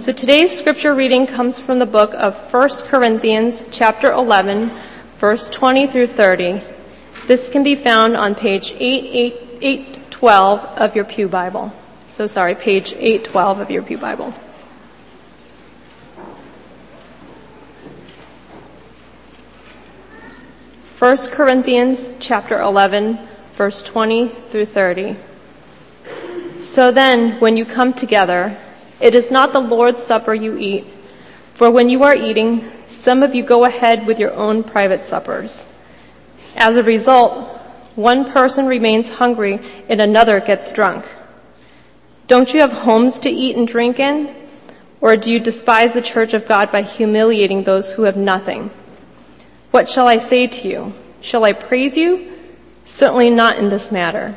So today's scripture reading comes from the book of 1 Corinthians chapter 11, verse 20 through 30. This can be found on page 812 of your Pew Bible. So sorry, page 812 of your Pew Bible. First Corinthians chapter 11, verse 20 through 30. So then, when you come together, it is not the Lord's supper you eat, for when you are eating, some of you go ahead with your own private suppers. As a result, one person remains hungry and another gets drunk. Don't you have homes to eat and drink in? Or do you despise the church of God by humiliating those who have nothing? What shall I say to you? Shall I praise you? Certainly not in this matter.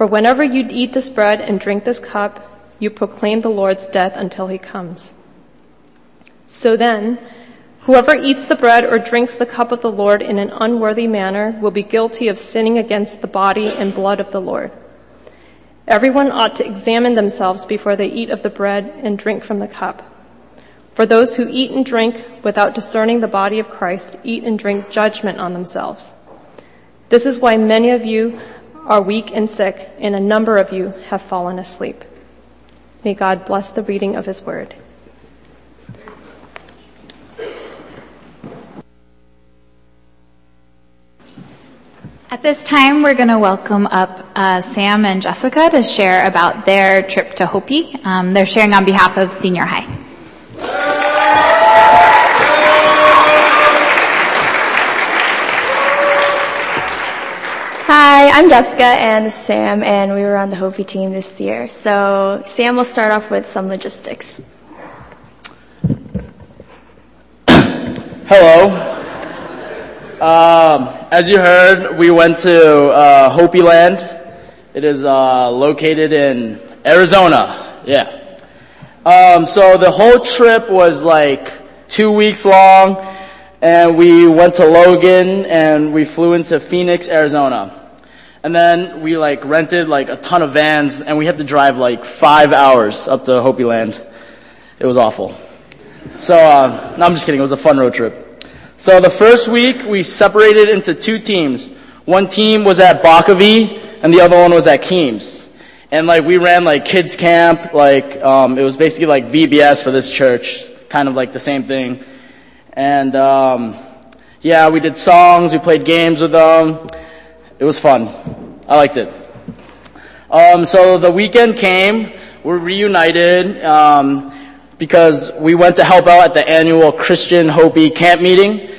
For whenever you eat this bread and drink this cup, you proclaim the Lord's death until he comes. So then, whoever eats the bread or drinks the cup of the Lord in an unworthy manner will be guilty of sinning against the body and blood of the Lord. Everyone ought to examine themselves before they eat of the bread and drink from the cup. For those who eat and drink without discerning the body of Christ eat and drink judgment on themselves. This is why many of you are weak and sick, and a number of you have fallen asleep. May God bless the reading of his word. At this time, we're going to welcome up uh, Sam and Jessica to share about their trip to Hopi. Um, they're sharing on behalf of Senior High. Hi, I'm Jessica and Sam, and we were on the Hopi team this year. So Sam will start off with some logistics. Hello. Um, as you heard, we went to uh, Hopi Land. It is uh, located in Arizona. Yeah. Um, so the whole trip was like two weeks long, and we went to Logan and we flew into Phoenix, Arizona. And then we like rented like a ton of vans and we had to drive like five hours up to Hopi Land. It was awful. So, uh, no, I'm just kidding. It was a fun road trip. So the first week we separated into two teams. One team was at Bacavi and the other one was at Keams. And like we ran like kids camp, like, um, it was basically like VBS for this church. Kind of like the same thing. And, um, yeah, we did songs, we played games with them. It was fun. I liked it. Um, so the weekend came. We're reunited um, because we went to help out at the annual Christian Hopi camp meeting.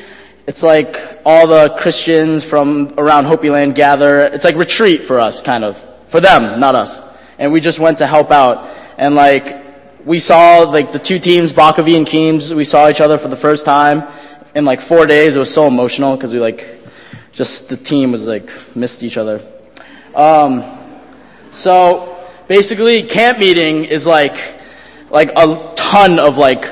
It's like all the Christians from around Hopi land gather. It's like retreat for us, kind of. For them, not us. And we just went to help out. And like, we saw like the two teams, Bacavi and Keams, we saw each other for the first time in like four days. It was so emotional because we like just the team was like missed each other. Um, so basically, camp meeting is like like a ton of like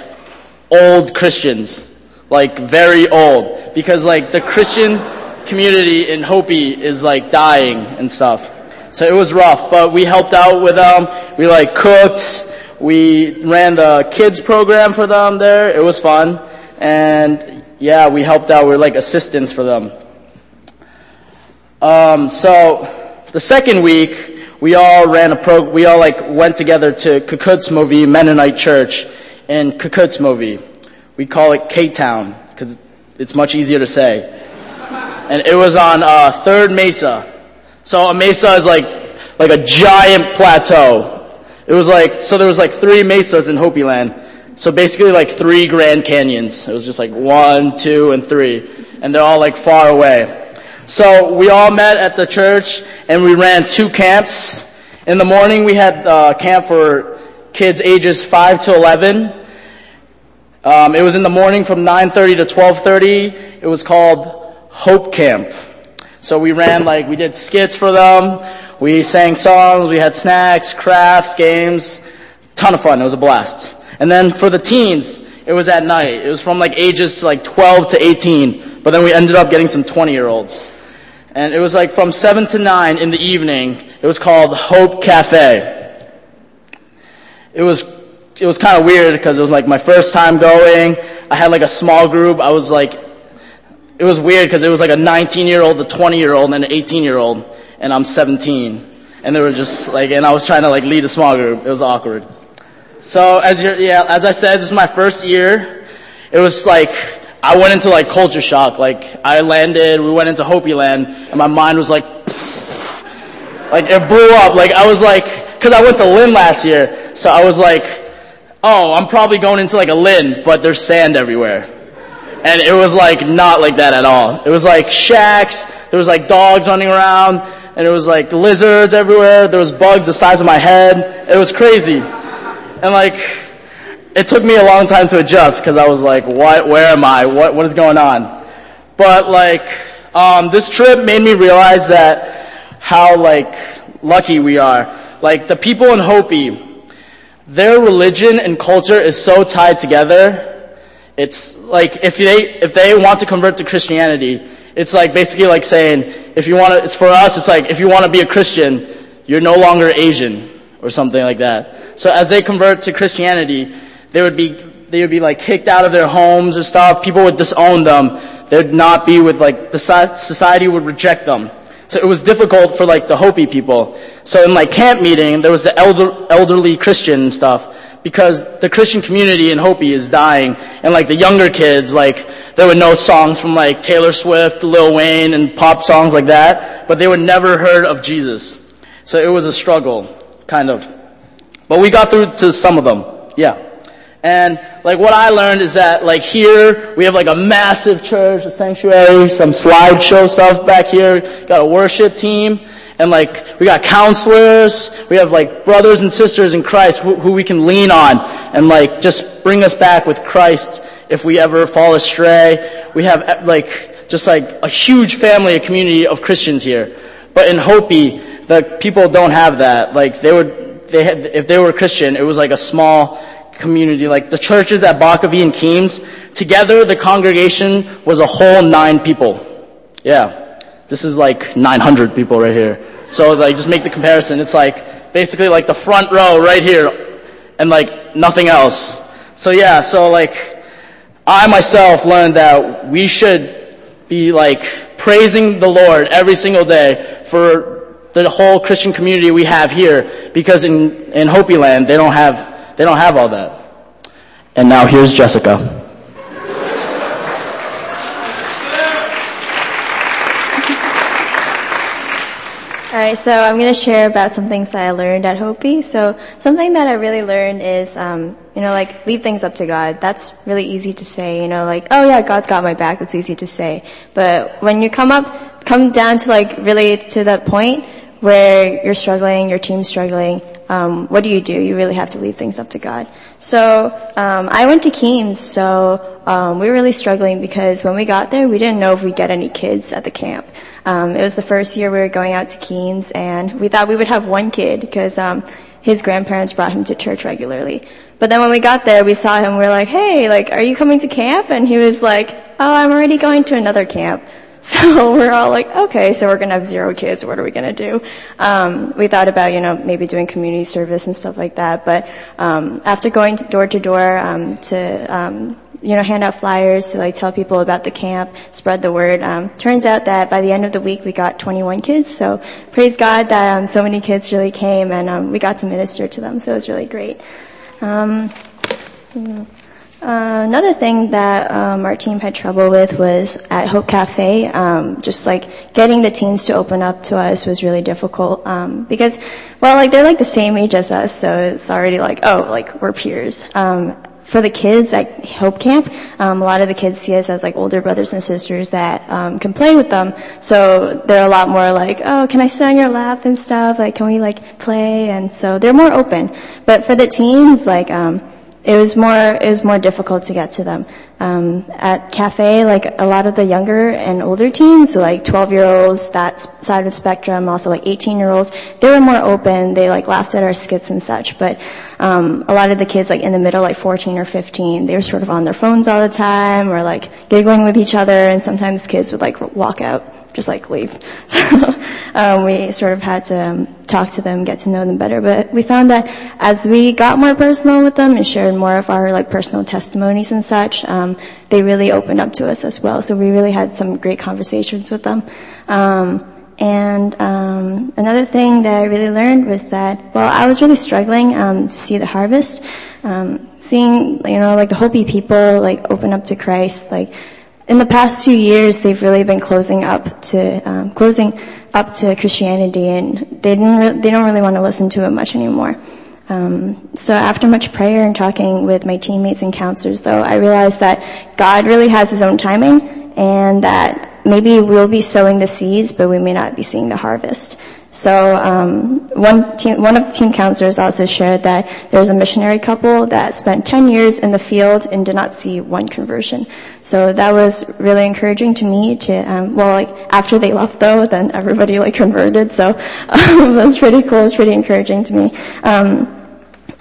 old Christians, like very old, because like the Christian community in Hopi is like dying and stuff. So it was rough, but we helped out with them. We like cooked. We ran the kids program for them there. It was fun. And yeah, we helped out. We are like assistants for them. Um, so the second week, we all ran a pro, we all like went together to Kykotsmovi Mennonite Church in Kykotsmovi. We call it K-Town because it's much easier to say. And it was on uh, Third Mesa. So a mesa is like like a giant plateau. It was like so there was like three mesas in Hopi Land. So basically like three Grand Canyons. It was just like one, two, and three, and they're all like far away. So we all met at the church and we ran two camps. In the morning we had a camp for kids ages 5 to 11. Um, it was in the morning from 9:30 to 12:30. It was called Hope Camp. So we ran like we did skits for them. We sang songs. We had snacks, crafts, games. Ton of fun. It was a blast. And then for the teens, it was at night. It was from like ages to like 12 to 18. But then we ended up getting some 20 year olds. And it was like from 7 to 9 in the evening. It was called Hope Cafe. It was, it was kind of weird because it was like my first time going. I had like a small group. I was like, it was weird because it was like a 19 year old, a 20 year old, and an 18 year old. And I'm 17. And they were just like, and I was trying to like lead a small group. It was awkward. So as you yeah, as I said, this is my first year. It was like, I went into like culture shock. Like I landed, we went into Hopi land, and my mind was like, like it blew up. Like I was like, cause I went to Lynn last year, so I was like, oh, I'm probably going into like a Lynn, but there's sand everywhere. And it was like not like that at all. It was like shacks, there was like dogs running around, and it was like lizards everywhere, there was bugs the size of my head. It was crazy. And like, it took me a long time to adjust because I was like, what, where am I? What, what is going on? But like, um, this trip made me realize that how like lucky we are. Like the people in Hopi, their religion and culture is so tied together. It's like if they if they want to convert to Christianity, it's like basically like saying if you want to. It's for us. It's like if you want to be a Christian, you're no longer Asian or something like that. So as they convert to Christianity, they would be they would be like kicked out of their homes and stuff. People would disown them. They'd not be with like the society would reject them. So it was difficult for like the Hopi people. So in like camp meeting, there was the elder, elderly Christian stuff because the Christian community in Hopi is dying and like the younger kids, like they would know songs from like Taylor Swift, Lil Wayne and pop songs like that, but they would never heard of Jesus. So it was a struggle, kind of. But we got through to some of them. Yeah. And like what I learned is that like here we have like a massive church, a sanctuary, some slideshow stuff back here, got a worship team, and like we got counselors, we have like brothers and sisters in Christ who, who we can lean on and like just bring us back with Christ if we ever fall astray. We have eh, like just like a huge family, a community of Christians here. But in Hopi, the people don't have that. Like they would, they had, if they were Christian, it was like a small community, like the churches at Bacavi and Keams, together the congregation was a whole nine people. Yeah. This is like 900 people right here. So like just make the comparison. It's like basically like the front row right here and like nothing else. So yeah, so like I myself learned that we should be like praising the Lord every single day for the whole Christian community we have here because in, in Hopi land they don't have they don't have all that. And now here's Jessica. All right, so I'm going to share about some things that I learned at Hopi. So something that I really learned is, um, you know, like leave things up to God. That's really easy to say. You know, like, oh yeah, God's got my back. That's easy to say. But when you come up, come down to like really to that point where you're struggling, your team's struggling, um, what do you do? You really have to leave things up to God. So um, I went to Keams, so um, we were really struggling because when we got there, we didn't know if we'd get any kids at the camp. Um, it was the first year we were going out to Keams, and we thought we would have one kid because um, his grandparents brought him to church regularly. But then when we got there, we saw him. We're like, "Hey, like, are you coming to camp?" And he was like, "Oh, I'm already going to another camp." So we're all like, okay, so we're gonna have zero kids. What are we gonna do? Um, we thought about, you know, maybe doing community service and stuff like that. But um, after going to door to door um, to um, you know, hand out flyers to like tell people about the camp, spread the word. Um, turns out that by the end of the week we got 21 kids. So praise God that um, so many kids really came and um, we got to minister to them. So it was really great. Um, uh, another thing that um, our team had trouble with was at Hope Cafe, um, just like getting the teens to open up to us was really difficult um, because, well, like they're like the same age as us, so it's already like, oh, like we're peers. Um, for the kids at Hope Camp, um, a lot of the kids see us as like older brothers and sisters that um, can play with them. So they're a lot more like, oh, can I sit on your lap and stuff? Like, can we like play? And so they're more open. But for the teens, like it was more it was more difficult to get to them. Um, at cafe, like a lot of the younger and older teens, so like 12 year olds, that side of the spectrum, also like 18 year olds, they were more open. They like laughed at our skits and such. But um, a lot of the kids, like in the middle, like 14 or 15, they were sort of on their phones all the time, or like giggling with each other. And sometimes kids would like walk out just like leave. So um, we sort of had to um, talk to them, get to know them better. But we found that as we got more personal with them and shared more of our like personal testimonies and such, um, they really opened up to us as well. So we really had some great conversations with them. Um, and um, another thing that I really learned was that, well, I was really struggling um, to see the harvest, um, seeing you know like the Hopi people like open up to Christ, like in the past few years, they've really been closing up to um, closing up to Christianity, and they didn't re- they don't really want to listen to it much anymore. Um, so after much prayer and talking with my teammates and counselors, though, I realized that God really has His own timing, and that maybe we'll be sowing the seeds, but we may not be seeing the harvest. So um, one team, one of the team counselors also shared that there was a missionary couple that spent 10 years in the field and did not see one conversion. So that was really encouraging to me. To um, well, like after they left though, then everybody like converted. So um, that's pretty cool. It's pretty encouraging to me. Um,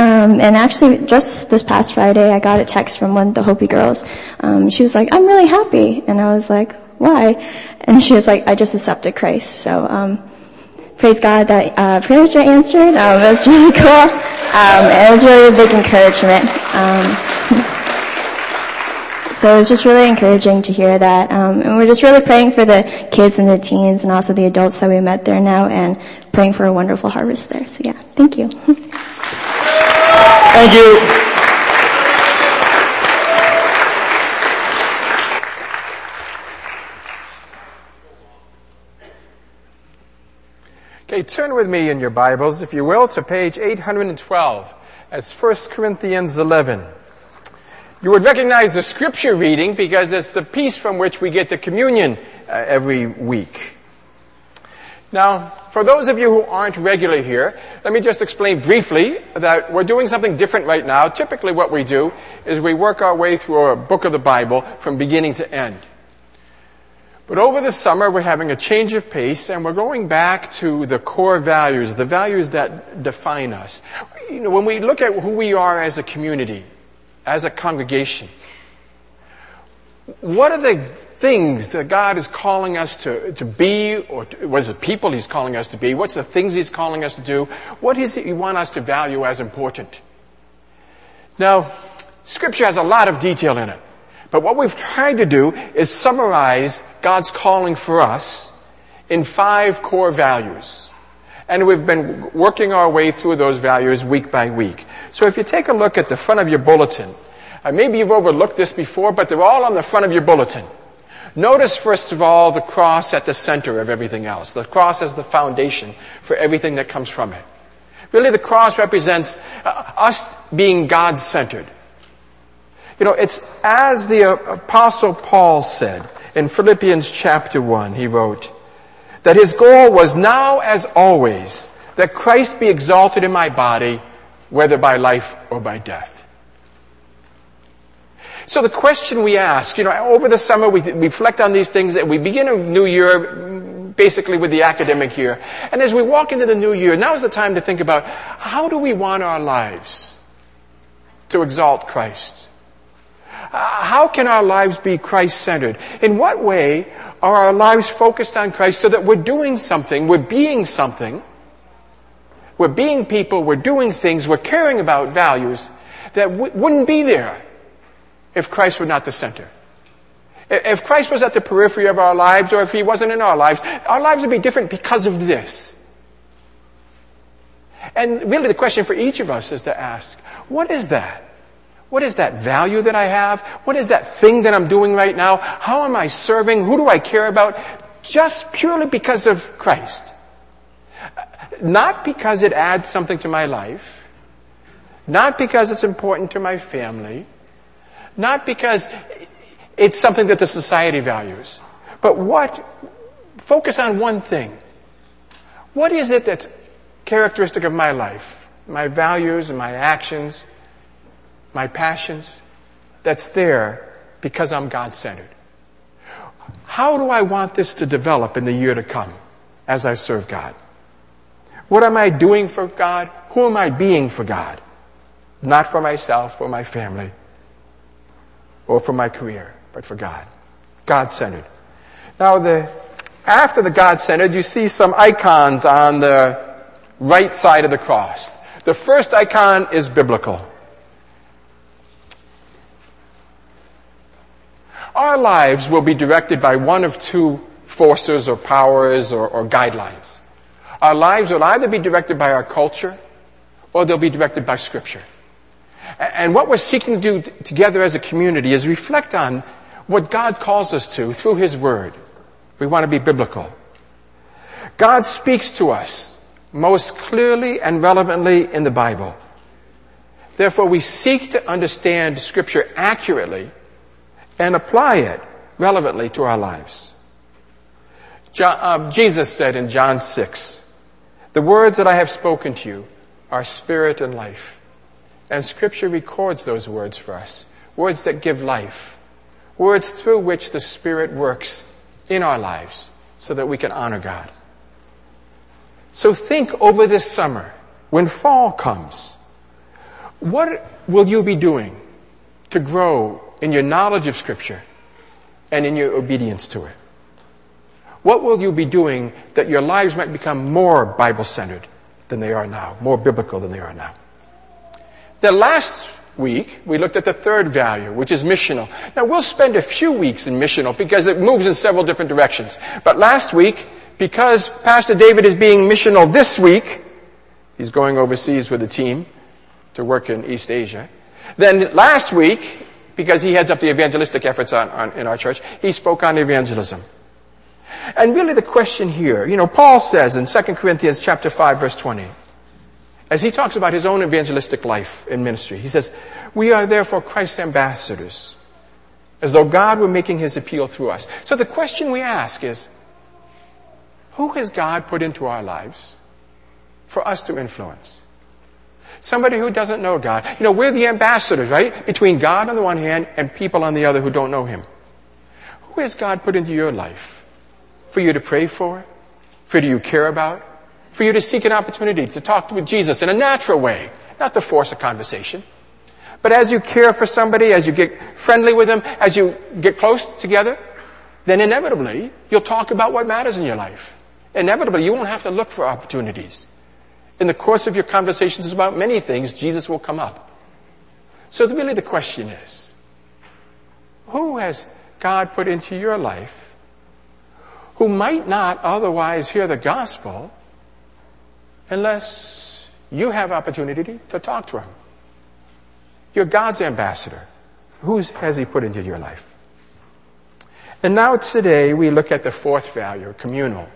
um, and actually, just this past Friday, I got a text from one of the Hopi girls. Um, she was like, "I'm really happy," and I was like, "Why?" And she was like, "I just accepted Christ." So um, praise God that uh, prayers were answered. Um, it was really cool. Um, it was really a big encouragement. Um, so it was just really encouraging to hear that. Um, and we're just really praying for the kids and the teens and also the adults that we met there now and praying for a wonderful harvest there. So yeah, thank you. Thank you. Turn with me in your Bibles, if you will, to page 812. as 1 Corinthians 11. You would recognize the scripture reading because it's the piece from which we get the communion uh, every week. Now, for those of you who aren't regular here, let me just explain briefly that we're doing something different right now. Typically what we do is we work our way through a book of the Bible from beginning to end. But over the summer, we're having a change of pace and we're going back to the core values, the values that define us. You know, when we look at who we are as a community, as a congregation, what are the things that God is calling us to, to be, or to, what is the people He's calling us to be? What's the things He's calling us to do? What is it He want us to value as important? Now, Scripture has a lot of detail in it. But what we've tried to do is summarize God's calling for us in five core values. And we've been working our way through those values week by week. So if you take a look at the front of your bulletin, uh, maybe you've overlooked this before, but they're all on the front of your bulletin. Notice first of all the cross at the center of everything else. The cross is the foundation for everything that comes from it. Really the cross represents uh, us being God-centered. You know, it's as the uh, apostle Paul said in Philippians chapter 1, he wrote, that his goal was now as always that Christ be exalted in my body, whether by life or by death. So the question we ask, you know, over the summer we reflect on these things that we begin a new year basically with the academic year. And as we walk into the new year, now is the time to think about how do we want our lives to exalt Christ? Uh, how can our lives be Christ centered? In what way are our lives focused on Christ so that we're doing something, we're being something, we're being people, we're doing things, we're caring about values that w- wouldn't be there if Christ were not the center? If Christ was at the periphery of our lives or if he wasn't in our lives, our lives would be different because of this. And really the question for each of us is to ask, what is that? What is that value that I have? What is that thing that I'm doing right now? How am I serving? Who do I care about? Just purely because of Christ. Not because it adds something to my life. Not because it's important to my family. Not because it's something that the society values. But what, focus on one thing. What is it that's characteristic of my life? My values and my actions? My passions, that's there because I'm God centered. How do I want this to develop in the year to come as I serve God? What am I doing for God? Who am I being for God? Not for myself or my family or for my career, but for God. God centered. Now the, after the God centered, you see some icons on the right side of the cross. The first icon is biblical. Our lives will be directed by one of two forces or powers or, or guidelines. Our lives will either be directed by our culture or they'll be directed by Scripture. And what we're seeking to do t- together as a community is reflect on what God calls us to through His Word. We want to be biblical. God speaks to us most clearly and relevantly in the Bible. Therefore, we seek to understand Scripture accurately and apply it relevantly to our lives. John, uh, Jesus said in John 6, The words that I have spoken to you are spirit and life. And Scripture records those words for us words that give life, words through which the Spirit works in our lives so that we can honor God. So think over this summer, when fall comes, what will you be doing to grow in your knowledge of Scripture and in your obedience to it? What will you be doing that your lives might become more Bible centered than they are now, more biblical than they are now? The last week, we looked at the third value, which is missional. Now, we'll spend a few weeks in missional because it moves in several different directions. But last week, because Pastor David is being missional this week, he's going overseas with a team to work in East Asia. Then last week, because he heads up the evangelistic efforts on, on, in our church, he spoke on evangelism. And really the question here, you know, Paul says in 2 Corinthians chapter 5 verse 20, as he talks about his own evangelistic life and ministry, he says, we are therefore Christ's ambassadors, as though God were making his appeal through us. So the question we ask is, who has God put into our lives for us to influence? Somebody who doesn't know God. You know, we're the ambassadors, right? Between God on the one hand and people on the other who don't know Him. Who has God put into your life for you to pray for? For you to care about? For you to seek an opportunity to talk with Jesus in a natural way, not to force a conversation. But as you care for somebody, as you get friendly with them, as you get close together, then inevitably you'll talk about what matters in your life. Inevitably, you won't have to look for opportunities in the course of your conversations about many things, Jesus will come up. So really the question is, who has God put into your life who might not otherwise hear the gospel unless you have opportunity to talk to him? You're God's ambassador. Who has he put into your life? And now today we look at the fourth value, communal.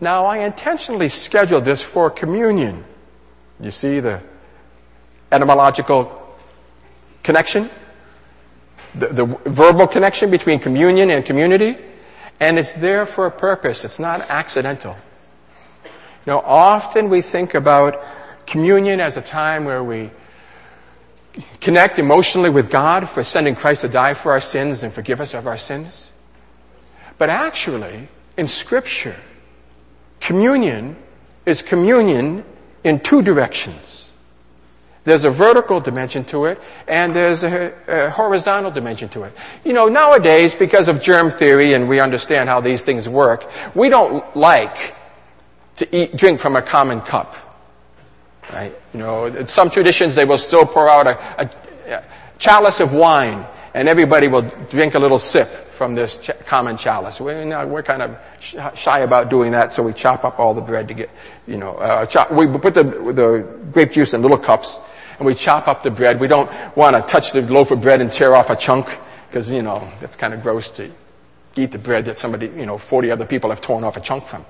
Now, I intentionally scheduled this for communion. You see the etymological connection? The, the, verbal connection between communion and community? And it's there for a purpose. It's not accidental. You know, often we think about communion as a time where we connect emotionally with God for sending Christ to die for our sins and forgive us of our sins. But actually, in Scripture, Communion is communion in two directions. There's a vertical dimension to it, and there's a, a, horizontal dimension to it. You know, nowadays, because of germ theory and we understand how these things work, we don't like to eat, drink from a common cup. Right? You know, some traditions they will still pour out a, a, a chalice of wine, and everybody will drink a little sip from this ch- common chalice. We're, we're kind of shy about doing that, so we chop up all the bread to get, you know, uh, chop, we put the, the grape juice in little cups, and we chop up the bread. We don't want to touch the loaf of bread and tear off a chunk, because, you know, that's kind of gross to eat the bread that somebody, you know, 40 other people have torn off a chunk from.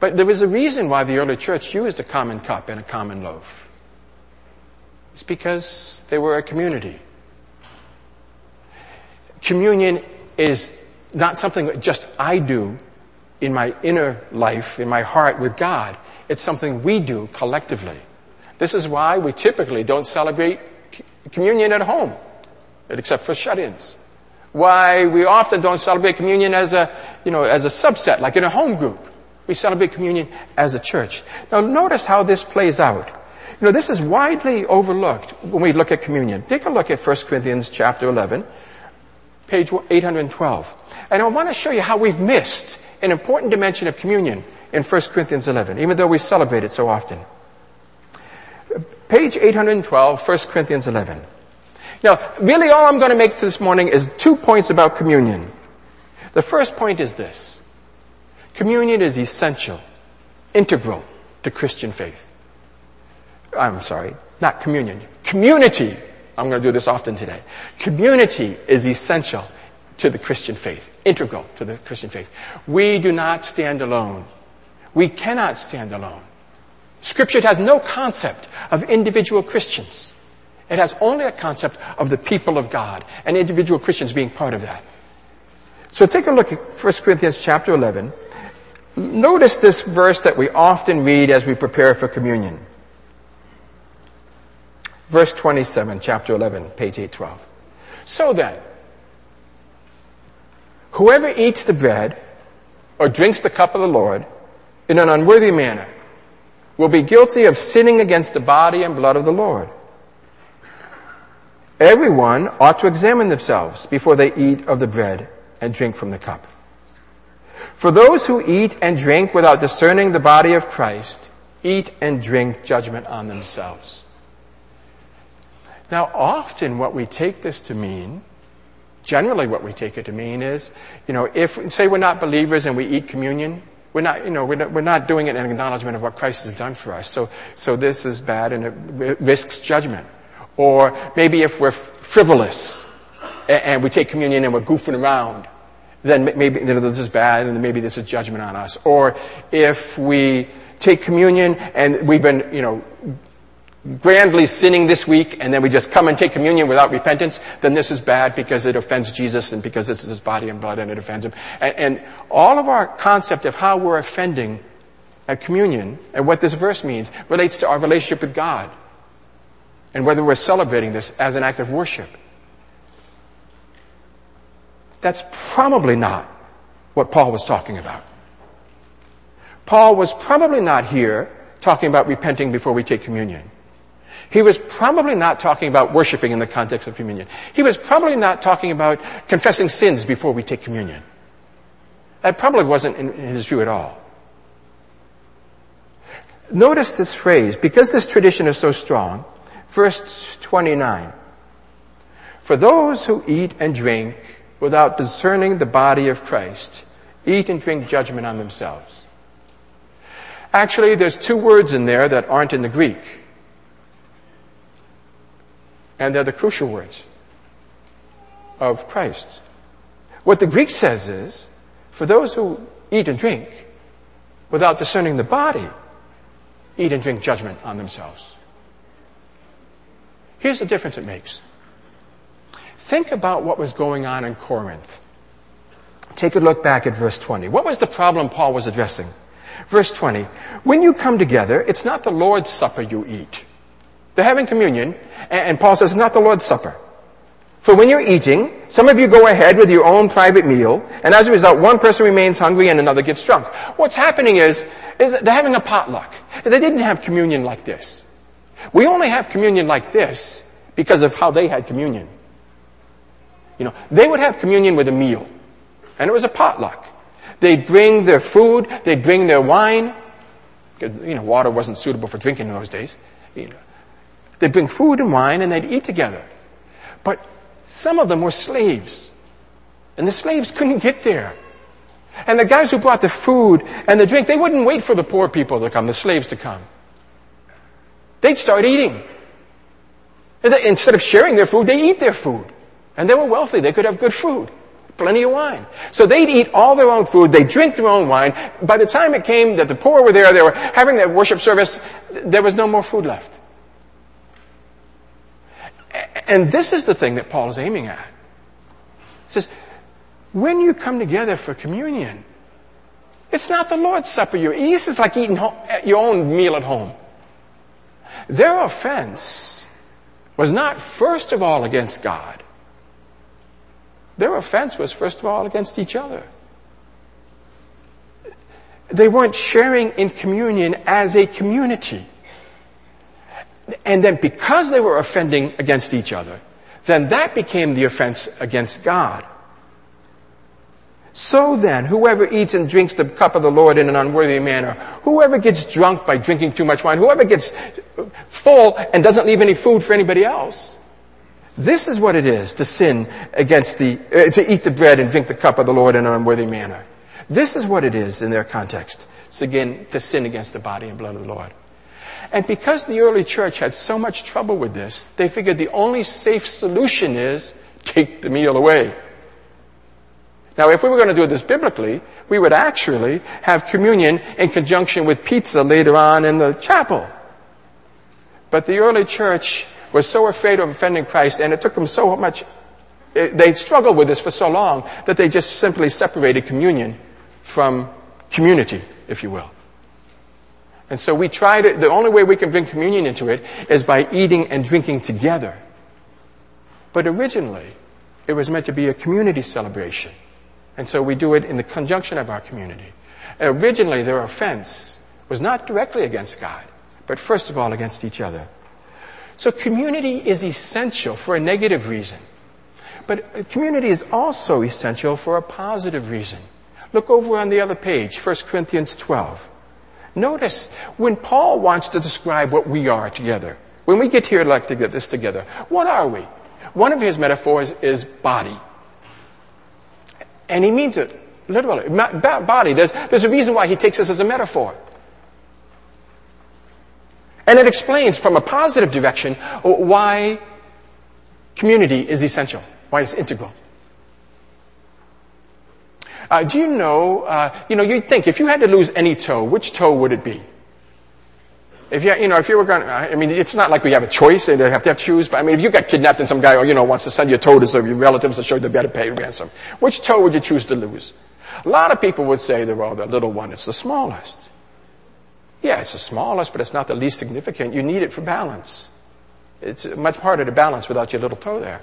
But there was a reason why the early church used a common cup and a common loaf. It's because they were a community. Communion is not something that just I do in my inner life, in my heart with God. It's something we do collectively. This is why we typically don't celebrate communion at home, except for shut-ins. Why we often don't celebrate communion as a, you know, as a subset, like in a home group. We celebrate communion as a church. Now notice how this plays out. You know, this is widely overlooked when we look at communion. Take a look at 1 Corinthians chapter 11, page 812. And I want to show you how we've missed an important dimension of communion in 1 Corinthians 11, even though we celebrate it so often. Page 812, 1 Corinthians 11. Now, really all I'm going to make to this morning is two points about communion. The first point is this. Communion is essential, integral to Christian faith. I'm sorry, not communion. Community. I'm going to do this often today. Community is essential to the Christian faith, integral to the Christian faith. We do not stand alone. We cannot stand alone. Scripture has no concept of individual Christians. It has only a concept of the people of God and individual Christians being part of that. So take a look at 1 Corinthians chapter 11. Notice this verse that we often read as we prepare for communion. Verse 27, chapter 11, page 812. So then, whoever eats the bread or drinks the cup of the Lord in an unworthy manner will be guilty of sinning against the body and blood of the Lord. Everyone ought to examine themselves before they eat of the bread and drink from the cup. For those who eat and drink without discerning the body of Christ eat and drink judgment on themselves. Now, often what we take this to mean, generally what we take it to mean is, you know, if, say we're not believers and we eat communion, we're not, you know, we're not, we're not doing it in acknowledgement of what Christ has done for us. So, so this is bad and it risks judgment. Or maybe if we're frivolous and we take communion and we're goofing around, then maybe you know, this is bad and maybe this is judgment on us. Or if we take communion and we've been, you know, grandly sinning this week and then we just come and take communion without repentance, then this is bad because it offends Jesus and because this is his body and blood and it offends him. And, and all of our concept of how we're offending at communion and what this verse means relates to our relationship with God and whether we're celebrating this as an act of worship. That's probably not what Paul was talking about. Paul was probably not here talking about repenting before we take communion. He was probably not talking about worshiping in the context of communion. He was probably not talking about confessing sins before we take communion. That probably wasn't in his view at all. Notice this phrase, because this tradition is so strong, verse 29. For those who eat and drink without discerning the body of Christ, eat and drink judgment on themselves. Actually, there's two words in there that aren't in the Greek. And they're the crucial words of Christ. What the Greek says is, for those who eat and drink without discerning the body, eat and drink judgment on themselves. Here's the difference it makes. Think about what was going on in Corinth. Take a look back at verse 20. What was the problem Paul was addressing? Verse 20. When you come together, it's not the Lord's Supper you eat. They're having communion, and Paul says it's not the Lord's Supper. For when you're eating, some of you go ahead with your own private meal, and as a result, one person remains hungry and another gets drunk. What's happening is, is they're having a potluck. They didn't have communion like this. We only have communion like this because of how they had communion. You know, they would have communion with a meal, and it was a potluck. They'd bring their food, they'd bring their wine. You know, water wasn't suitable for drinking in those days. You know, They'd bring food and wine and they'd eat together. But some of them were slaves. And the slaves couldn't get there. And the guys who brought the food and the drink, they wouldn't wait for the poor people to come, the slaves to come. They'd start eating. Instead of sharing their food, they eat their food. And they were wealthy. They could have good food. Plenty of wine. So they'd eat all their own food. They'd drink their own wine. By the time it came that the poor were there, they were having their worship service, there was no more food left. And this is the thing that Paul is aiming at. He says, when you come together for communion, it's not the Lord's Supper you eat. This is like eating your own meal at home. Their offense was not first of all against God. Their offense was first of all against each other. They weren't sharing in communion as a community. And then because they were offending against each other, then that became the offense against God. So then, whoever eats and drinks the cup of the Lord in an unworthy manner, whoever gets drunk by drinking too much wine, whoever gets full and doesn't leave any food for anybody else, this is what it is to sin against the, uh, to eat the bread and drink the cup of the Lord in an unworthy manner. This is what it is in their context. It's again to sin against the body and blood of the Lord. And because the early church had so much trouble with this, they figured the only safe solution is take the meal away. Now, if we were going to do this biblically, we would actually have communion in conjunction with pizza later on in the chapel. But the early church was so afraid of offending Christ, and it took them so much, eh, they struggled with this for so long that they just simply separated communion from community, if you will. And so we try to, the only way we can bring communion into it is by eating and drinking together. But originally, it was meant to be a community celebration. And so we do it in the conjunction of our community. Originally, their offense was not directly against God, but first of all against each other. So community is essential for a negative reason. But community is also essential for a positive reason. Look over on the other page, 1 Corinthians 12. Notice when Paul wants to describe what we are together, when we get here like to get this together, what are we? One of his metaphors is body. And he means it literally. Body. There's, there's a reason why he takes this as a metaphor. And it explains from a positive direction why community is essential, why it's integral. Uh, do you know, uh, you know, you'd think if you had to lose any toe, which toe would it be? If you, you know, if you were going, I mean, it's not like we have a choice and they have to have to choose. But I mean, if you got kidnapped and some guy, you know, wants to send your toe to some your relatives to show they better pay ransom, which toe would you choose to lose? A lot of people would say, well, the little one, it's the smallest. Yeah, it's the smallest, but it's not the least significant. You need it for balance. It's much harder to balance without your little toe there.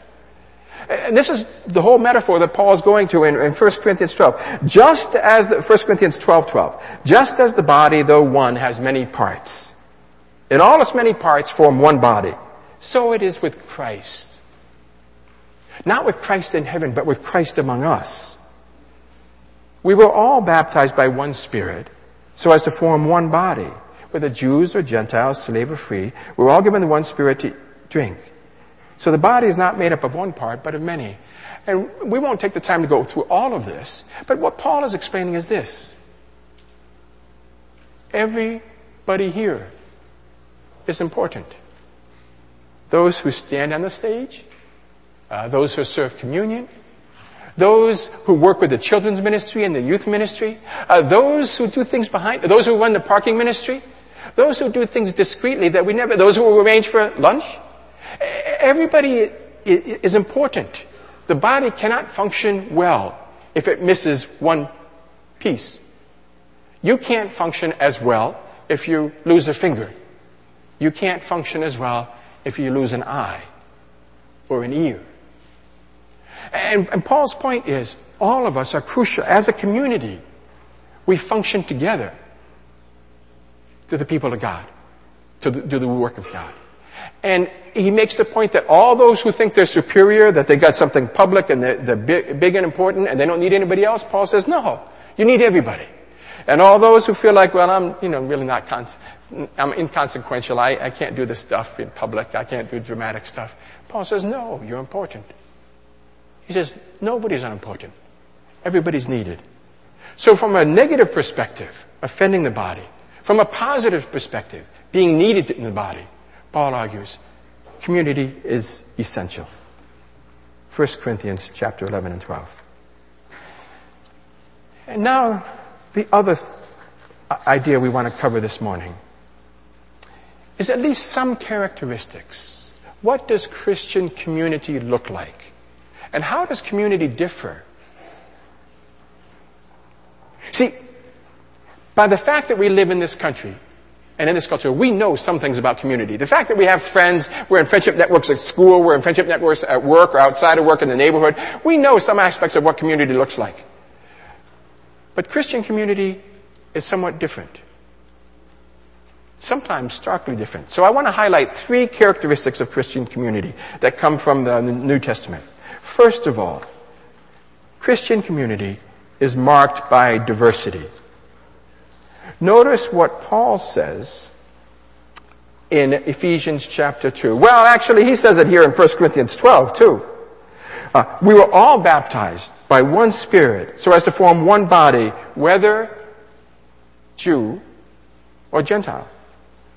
And this is the whole metaphor that Paul is going to in, in 1 Corinthians 12. Just as the, 1 Corinthians 12, 12. Just as the body, though one, has many parts, and all its many parts form one body. So it is with Christ. Not with Christ in heaven, but with Christ among us. We were all baptized by one Spirit so as to form one body. Whether Jews or Gentiles, slave or free, we're all given the one Spirit to drink. So the body is not made up of one part, but of many. And we won't take the time to go through all of this, but what Paul is explaining is this. Everybody here is important. Those who stand on the stage, uh, those who serve communion, those who work with the children's ministry and the youth ministry, uh, those who do things behind, those who run the parking ministry, those who do things discreetly that we never, those who arrange for lunch. Everybody is important. The body cannot function well if it misses one piece. You can't function as well if you lose a finger you can't function as well if you lose an eye or an ear. And, and, Paul's point is all of us are crucial. As a community, we function together to the people of God, to the, to the work of God. And he makes the point that all those who think they're superior, that they got something public and they're, they're big, big and important and they don't need anybody else, Paul says, no, you need everybody. And all those who feel like, well, I'm, you know, really not, cons- I'm inconsequential. I, I can't do this stuff in public. I can't do dramatic stuff. Paul says, no, you're important. He says, nobody's unimportant. Everybody's needed. So from a negative perspective, offending the body, from a positive perspective, being needed in the body, Paul argues, community is essential. 1 Corinthians chapter 11 and 12. And now, the other uh, idea we want to cover this morning is at least some characteristics. What does Christian community look like? And how does community differ? See, by the fact that we live in this country, And in this culture, we know some things about community. The fact that we have friends, we're in friendship networks at school, we're in friendship networks at work or outside of work in the neighborhood, we know some aspects of what community looks like. But Christian community is somewhat different. Sometimes starkly different. So I want to highlight three characteristics of Christian community that come from the New Testament. First of all, Christian community is marked by diversity. Notice what Paul says in Ephesians chapter 2. Well, actually, he says it here in 1 Corinthians 12 too. Uh, we were all baptized by one Spirit so as to form one body, whether Jew or Gentile,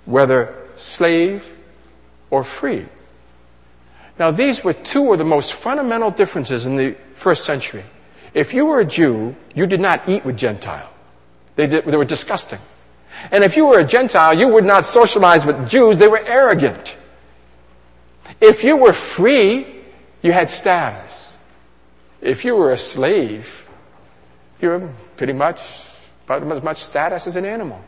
whether slave or free. Now, these were two of the most fundamental differences in the first century. If you were a Jew, you did not eat with Gentile. They, did, they were disgusting. And if you were a Gentile, you would not socialize with Jews. They were arrogant. If you were free, you had status. If you were a slave, you were pretty much about as much status as an animal.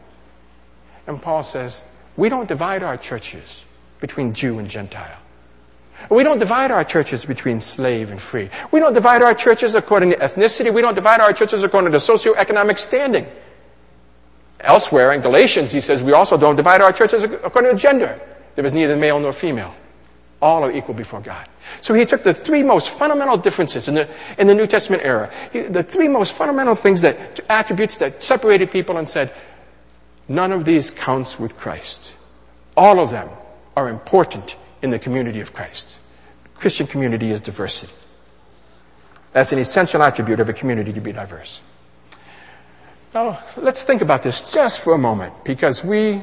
And Paul says, we don't divide our churches between Jew and Gentile. We don't divide our churches between slave and free. We don't divide our churches according to ethnicity. We don't divide our churches according to socioeconomic standing. Elsewhere in Galatians, he says we also don't divide our churches according to gender. There is neither male nor female. All are equal before God. So he took the three most fundamental differences in the, in the New Testament era, he, the three most fundamental things that, attributes that separated people and said, none of these counts with Christ. All of them are important in the community of Christ. The Christian community is diversity. That's an essential attribute of a community to be diverse. Now, let's think about this just for a moment because we,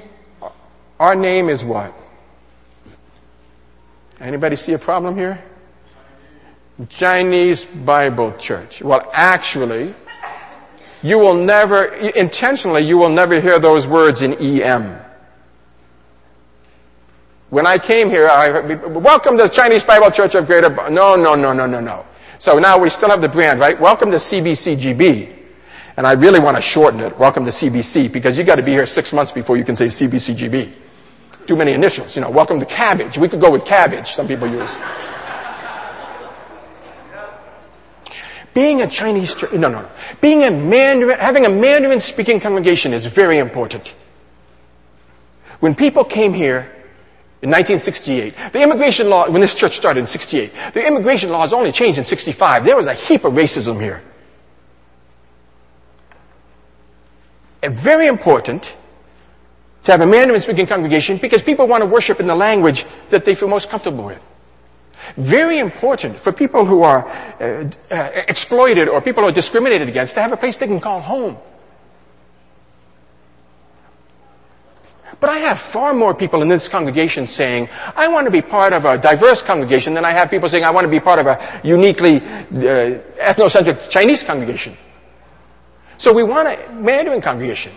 our name is what? Anybody see a problem here? Chinese Bible Church. Well, actually, you will never, intentionally, you will never hear those words in EM. When I came here, I welcome to Chinese Bible Church of Greater, no, no, no, no, no, no. So now we still have the brand, right? Welcome to CBCGB. And I really want to shorten it. Welcome to CBC because you got to be here six months before you can say CBCGB. Too many initials. You know, welcome to cabbage. We could go with cabbage. Some people use. Being a Chinese, no, no, no. Being a Mandarin, having a Mandarin speaking congregation is very important. When people came here in 1968, the immigration law, when this church started in 68, the immigration laws only changed in 65. There was a heap of racism here. Very important to have a Mandarin speaking congregation because people want to worship in the language that they feel most comfortable with. Very important for people who are uh, uh, exploited or people who are discriminated against to have a place they can call home. But I have far more people in this congregation saying, I want to be part of a diverse congregation than I have people saying, I want to be part of a uniquely uh, ethnocentric Chinese congregation. So we want a Mandarin congregation.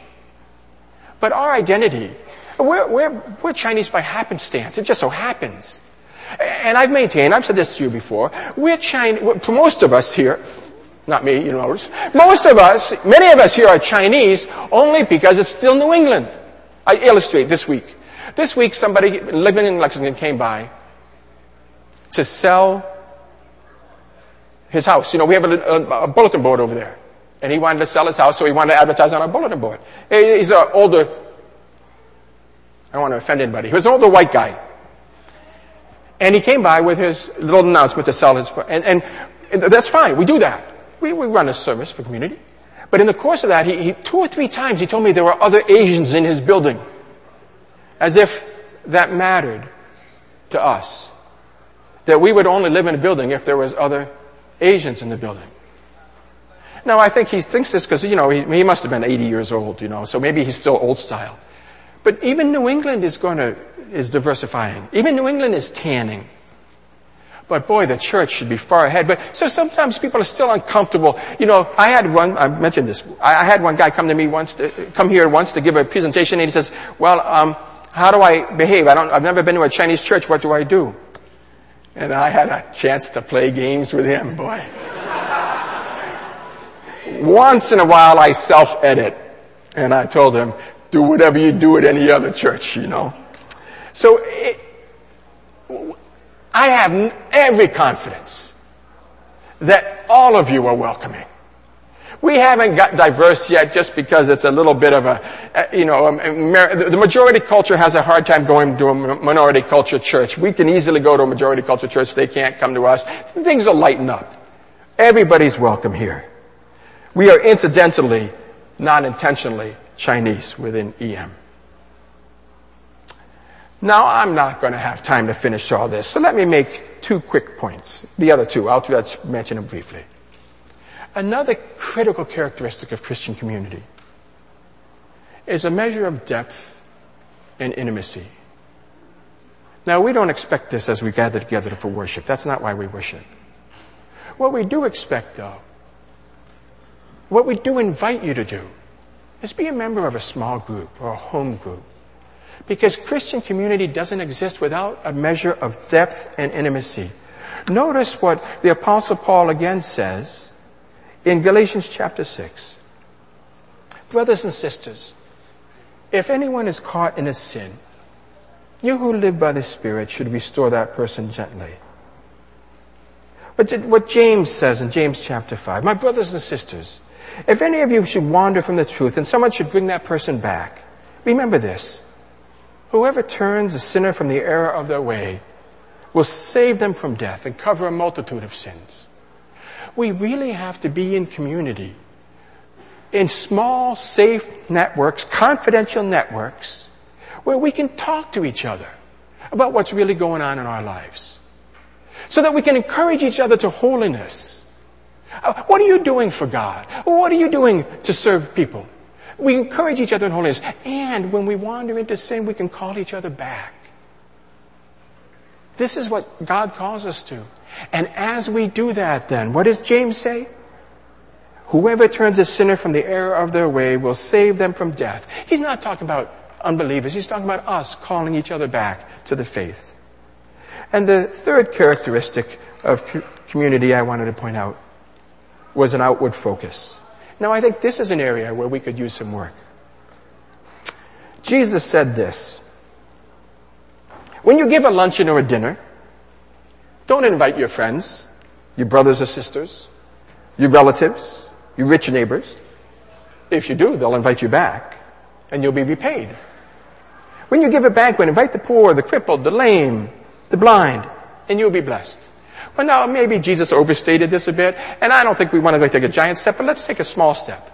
But our identity, we're, we're, we're Chinese by happenstance. It just so happens. And I've maintained, I've said this to you before, we're Chinese, for most of us here, not me, you know, most of us, many of us here are Chinese only because it's still New England. I illustrate this week. This week somebody living in Lexington came by to sell his house. You know, we have a, a, a bulletin board over there. And he wanted to sell his house, so he wanted to advertise on a bulletin board. He's an older, I don't want to offend anybody. He was an older white guy. And he came by with his little announcement to sell his, and, and, that's fine. We do that. We, we run a service for community. But in the course of that, he, he, two or three times he told me there were other Asians in his building. As if that mattered to us. That we would only live in a building if there was other Asians in the building. Now, I think he thinks this because, you know, he, he must have been 80 years old, you know, so maybe he's still old style. But even New England is going to, is diversifying. Even New England is tanning. But boy, the church should be far ahead. But so sometimes people are still uncomfortable. You know, I had one, I mentioned this, I had one guy come to me once to, come here once to give a presentation and he says, well, um, how do I behave? I don't, I've never been to a Chinese church. What do I do? And I had a chance to play games with him, boy. Once in a while I self-edit. And I told him, do whatever you do at any other church, you know. So it, I have every confidence that all of you are welcoming. We haven't got diverse yet just because it's a little bit of a, uh, you know, um, um, the majority culture has a hard time going to a minority culture church. We can easily go to a majority culture church. They can't come to us. Things will lighten up. Everybody's welcome here. We are incidentally, not intentionally, Chinese within EM. Now, I'm not going to have time to finish all this, so let me make two quick points. The other two, I'll just mention them briefly. Another critical characteristic of Christian community is a measure of depth and intimacy. Now, we don't expect this as we gather together for worship. That's not why we worship. What we do expect, though, what we do invite you to do, is be a member of a small group or a home group because Christian community doesn't exist without a measure of depth and intimacy. Notice what the apostle Paul again says in Galatians chapter 6. Brothers and sisters, if anyone is caught in a sin, you who live by the Spirit should restore that person gently. But what James says in James chapter 5, my brothers and sisters, if any of you should wander from the truth and someone should bring that person back, remember this. Whoever turns a sinner from the error of their way will save them from death and cover a multitude of sins. We really have to be in community, in small, safe networks, confidential networks, where we can talk to each other about what's really going on in our lives. So that we can encourage each other to holiness. Uh, what are you doing for God? What are you doing to serve people? We encourage each other in holiness. And when we wander into sin, we can call each other back. This is what God calls us to. And as we do that, then, what does James say? Whoever turns a sinner from the error of their way will save them from death. He's not talking about unbelievers. He's talking about us calling each other back to the faith. And the third characteristic of community I wanted to point out was an outward focus. Now, I think this is an area where we could use some work. Jesus said this When you give a luncheon or a dinner, don't invite your friends, your brothers or sisters, your relatives, your rich neighbors. If you do, they'll invite you back and you'll be repaid. When you give a banquet, invite the poor, the crippled, the lame, the blind, and you'll be blessed. Well, now, maybe Jesus overstated this a bit, and I don't think we want to take a giant step, but let's take a small step.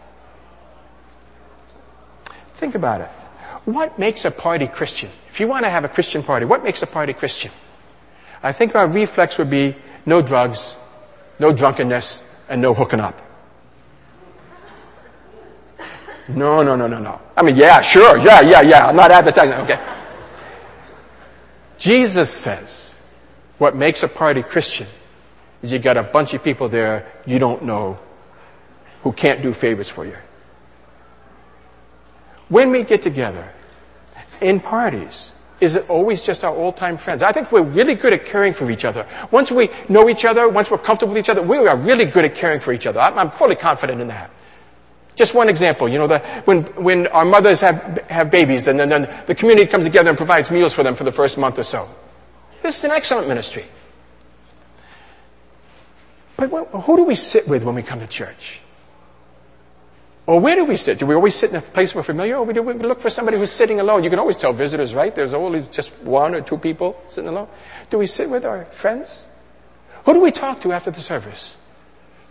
Think about it. What makes a party Christian? If you want to have a Christian party, what makes a party Christian? I think our reflex would be no drugs, no drunkenness, and no hooking up. No, no, no, no, no. I mean, yeah, sure, yeah, yeah, yeah. I'm not advertising, okay. Jesus says, what makes a party Christian is you got a bunch of people there you don't know who can't do favors for you. When we get together in parties, is it always just our old time friends? I think we're really good at caring for each other. Once we know each other, once we're comfortable with each other, we are really good at caring for each other. I'm, I'm fully confident in that. Just one example, you know, the, when, when our mothers have, have babies and then, then the community comes together and provides meals for them for the first month or so. This is an excellent ministry. But who do we sit with when we come to church? Or where do we sit? Do we always sit in a place we're familiar, or do we look for somebody who's sitting alone? You can always tell visitors, right? There's always just one or two people sitting alone. Do we sit with our friends? Who do we talk to after the service?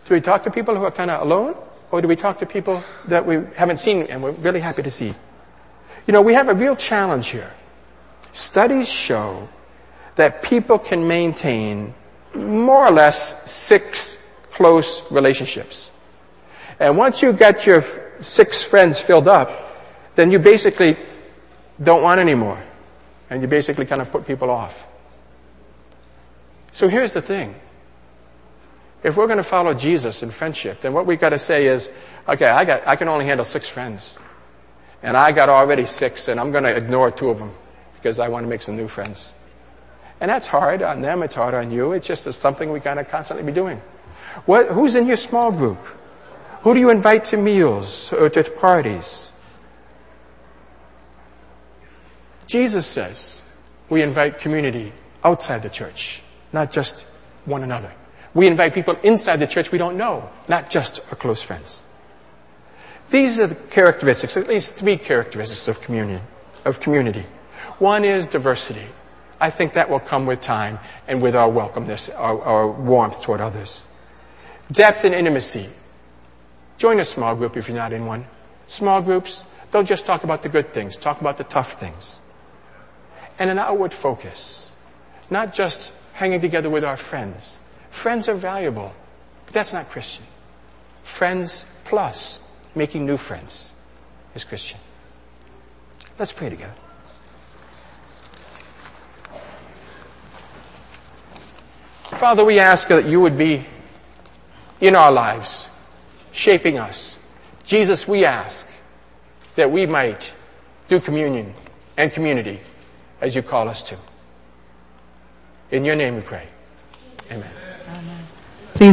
Do we talk to people who are kind of alone, or do we talk to people that we haven't seen and we're really happy to see? You know, we have a real challenge here. Studies show that people can maintain more or less six close relationships. And once you get your six friends filled up, then you basically don't want any more. And you basically kind of put people off. So here's the thing. If we're going to follow Jesus in friendship, then what we've got to say is, okay, I, got, I can only handle six friends. And I got already six, and I'm going to ignore two of them because I want to make some new friends. And that's hard on them, it's hard on you. It's just something we got to constantly be doing. What, who's in your small group? Who do you invite to meals or to parties? Jesus says we invite community outside the church, not just one another. We invite people inside the church we don't know, not just our close friends. These are the characteristics, at least three characteristics of communion, of community. One is diversity. I think that will come with time and with our welcomeness, our, our warmth toward others. Depth and intimacy. Join a small group if you're not in one. Small groups, don't just talk about the good things, talk about the tough things. And an outward focus. Not just hanging together with our friends. Friends are valuable, but that's not Christian. Friends plus making new friends is Christian. Let's pray together. Father, we ask that you would be in our lives, shaping us. Jesus, we ask that we might do communion and community as you call us to. In your name we pray. Amen.